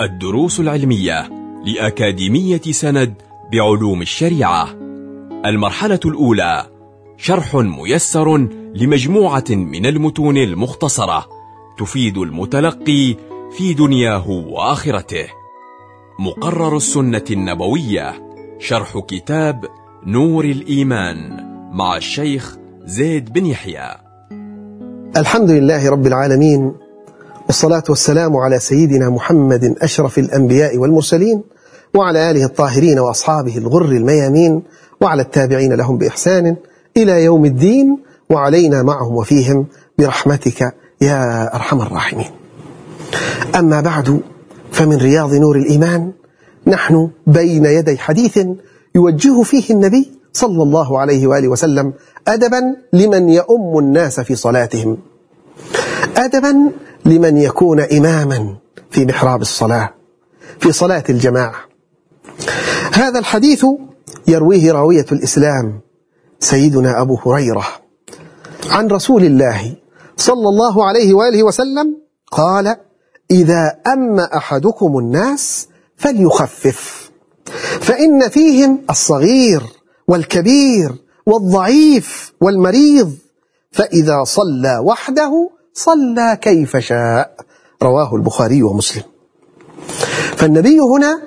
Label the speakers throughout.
Speaker 1: الدروس العلمية لأكاديمية سند بعلوم الشريعة. المرحلة الأولى شرح ميسر لمجموعة من المتون المختصرة تفيد المتلقي في دنياه وآخرته. مقرر السنة النبوية شرح كتاب نور الإيمان مع الشيخ زيد بن يحيى.
Speaker 2: الحمد لله رب العالمين والصلاة والسلام على سيدنا محمد أشرف الأنبياء والمرسلين وعلى آله الطاهرين وأصحابه الغر الميامين وعلى التابعين لهم بإحسان إلى يوم الدين وعلينا معهم وفيهم برحمتك يا أرحم الراحمين. أما بعد فمن رياض نور الإيمان نحن بين يدي حديث يوجه فيه النبي صلى الله عليه وآله وسلم أدبا لمن يؤم الناس في صلاتهم. أدبا لمن يكون إماما في محراب الصلاة في صلاة الجماعة. هذا الحديث يرويه راوية الإسلام سيدنا أبو هريرة عن رسول الله صلى الله عليه وآله وسلم قال إذا أم أحدكم الناس فليخفف فإن فيهم الصغير والكبير والضعيف والمريض فإذا صلى وحده صلى كيف شاء. رواه البخاري ومسلم. فالنبي هنا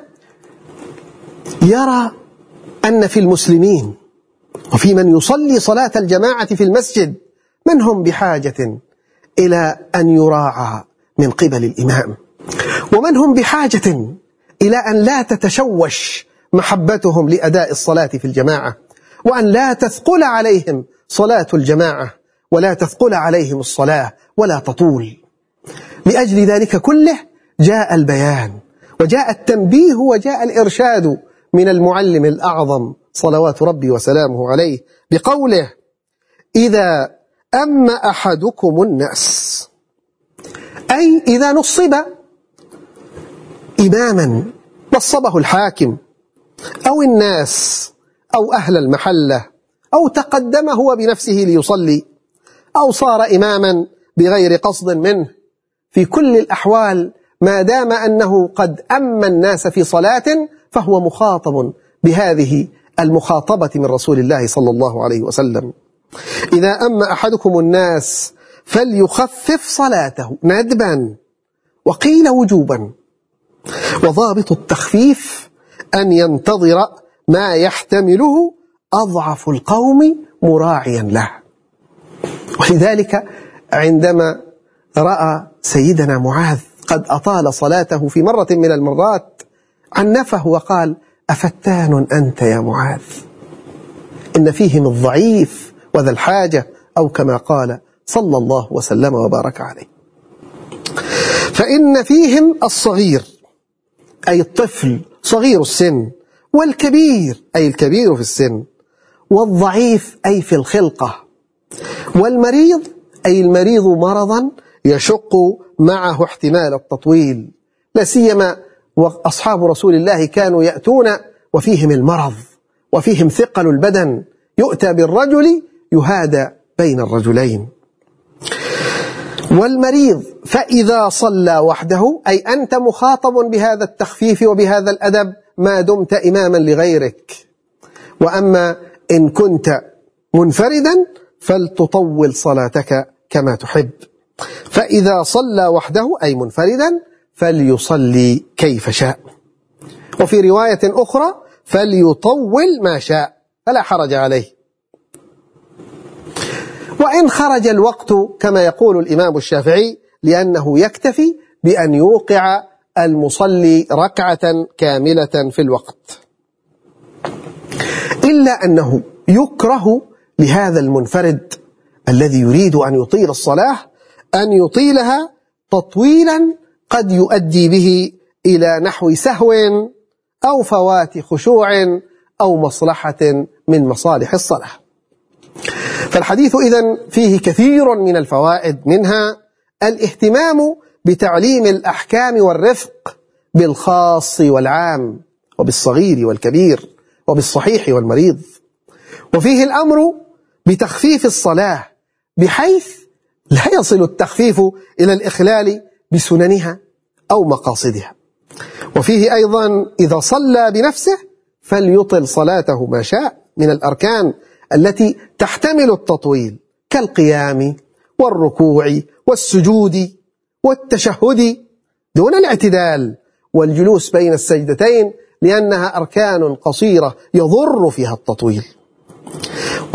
Speaker 2: يرى أن في المسلمين وفي من يصلي صلاة الجماعة في المسجد من هم بحاجة إلى أن يراعى من قبل الإمام. ومن هم بحاجة إلى أن لا تتشوش محبتهم لأداء الصلاة في الجماعة وأن لا تثقل عليهم صلاة الجماعة. ولا تثقل عليهم الصلاة ولا تطول. لأجل ذلك كله جاء البيان وجاء التنبيه وجاء الإرشاد من المعلم الأعظم صلوات ربي وسلامه عليه بقوله إذا أما أحدكم الناس أي إذا نصب إماما نصبه الحاكم أو الناس أو أهل المحلة أو تقدم هو بنفسه ليصلي أو صار إماما بغير قصد منه. في كل الأحوال ما دام أنه قد أما الناس في صلاة فهو مخاطب بهذه المخاطبة من رسول الله صلى الله عليه وسلم. إذا أما أحدكم الناس فليخفف صلاته ندبا وقيل وجوبا. وضابط التخفيف أن ينتظر ما يحتمله أضعف القوم مراعيا له. ولذلك عندما رأى سيدنا معاذ قد أطال صلاته في مرة من المرات عنفه وقال أفتان أنت يا معاذ؟ إن فيهم الضعيف وذا الحاجة أو كما قال صلى الله وسلم وبارك عليه. فإن فيهم الصغير أي الطفل صغير السن والكبير أي الكبير في السن والضعيف أي في الخلقة. والمريض أي المريض مرضا يشق معه احتمال التطويل. لا سيما وأصحاب رسول الله كانوا يأتون وفيهم المرض وفيهم ثقل البدن. يؤتى بالرجل يهادى بين الرجلين. والمريض فإذا صلى وحده أي أنت مخاطب بهذا التخفيف وبهذا الأدب ما دمت إماما لغيرك. وأما إن كنت منفردا فلتطول صلاتك كما تحب. فإذا صلى وحده أي منفردا فليصلي كيف شاء. وفي رواية أخرى فليطول ما شاء فلا حرج عليه. وإن خرج الوقت كما يقول الإمام الشافعي لأنه يكتفي بأن يوقع المصلي ركعة كاملة في الوقت. إلا أنه يكره لهذا المنفرد الذي يريد أن يطيل الصلاة أن يطيلها تطويلا قد يؤدي به إلى نحو سهو أو فوات خشوع أو مصلحة من مصالح الصلاة. فالحديث إذن فيه كثير من الفوائد منها الاهتمام بتعليم الأحكام والرفق بالخاص والعام وبالصغير والكبير وبالصحيح والمريض. وفيه الأمر بتخفيف الصلاة بحيث لا يصل التخفيف إلى الإخلال بسننها أو مقاصدها. وفيه أيضا إذا صلى بنفسه فليطل صلاته ما شاء من الأركان التي تحتمل التطويل كالقيام والركوع والسجود والتشهد دون الاعتدال والجلوس بين السجدتين لأنها أركان قصيرة يضر فيها التطويل.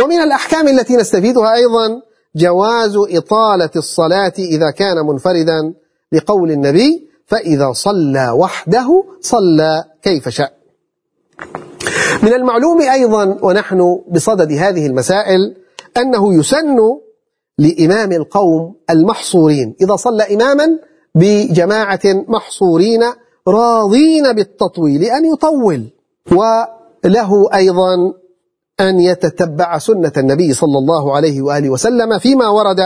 Speaker 2: ومن الأحكام التي نستفيدها أيضا جواز إطالة الصلاة إذا كان منفردا لقول النبي فإذا صلى وحده صلى كيف شاء من المعلوم أيضا ونحن بصدد هذه المسائل أنه يسن لإمام القوم المحصورين. إذا صلى إماما بجماعة محصورين راضين بالتطويل أن يطول. وله أيضا أن يتتبع سنة النبي صلى الله عليه وآله وسلم فيما ورد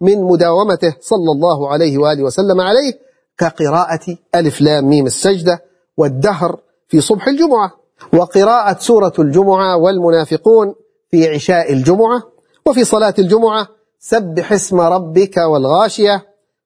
Speaker 2: من مداومته صلى الله عليه وآله وسلم عليه كقراءة ألف لام ميم السجدة والدهر في صبح الجمعة وقراءة سورة الجمعة والمنافقون في عشاء الجمعة وفي صلاة الجمعة سبح اسم ربك والغاشية.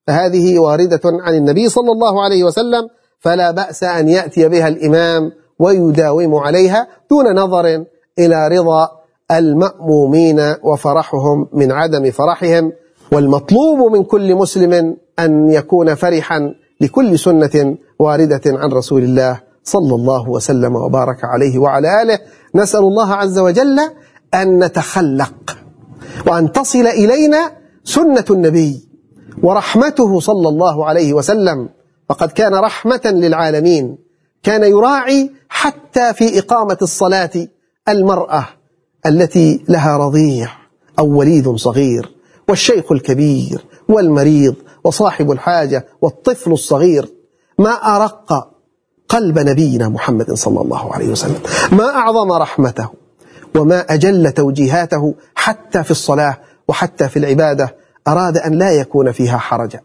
Speaker 2: فهذه واردة عن النبي صلى الله عليه وسلم فلا بأس أن يأتي بها الإمام ويداوم عليها دون نظر إلى رضا المأمومين وفرحهم من عدم فرحهم والمطلوب من كل مسلم أن يكون فرحا لكل سنة واردة عن رسول الله صلى الله وسلم وبارك عليه وعلى آله. نسأل الله عز وجل أن نتخلق وأن تصل إلينا سنة النبي ورحمته صلى الله عليه وسلم. فقد كان رحمة للعالمين كان يراعي حتى في إقامة الصلاة المرأة التي لها رضيع أو وليد صغير والشيخ الكبير والمريض وصاحب الحاجة والطفل الصغير ما أرق قلب نبينا محمد صلى الله عليه وسلم ما أعظم رحمته وما أجل توجيهاته حتى في الصلاة وحتى في العبادة أراد أن لا يكون فيها حرجا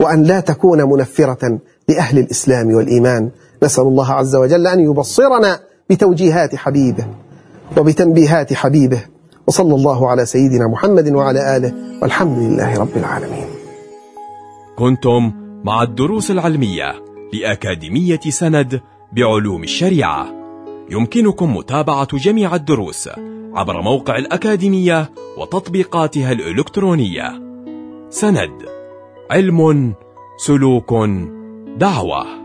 Speaker 2: وأن لا تكون منفرة لأهل الإسلام والإيمان. نسأل الله عز وجل أن يبصرنا بتوجيهات حبيبه. وبتنبيهات حبيبه. وصلى الله على سيدنا محمد وعلى آله. والحمد لله رب العالمين.
Speaker 1: كنتم مع الدروس العلمية لأكاديمية سند بعلوم الشريعة. يمكنكم متابعة جميع الدروس عبر موقع الأكاديمية وتطبيقاتها الإلكترونية. سند علم سلوك دعوة.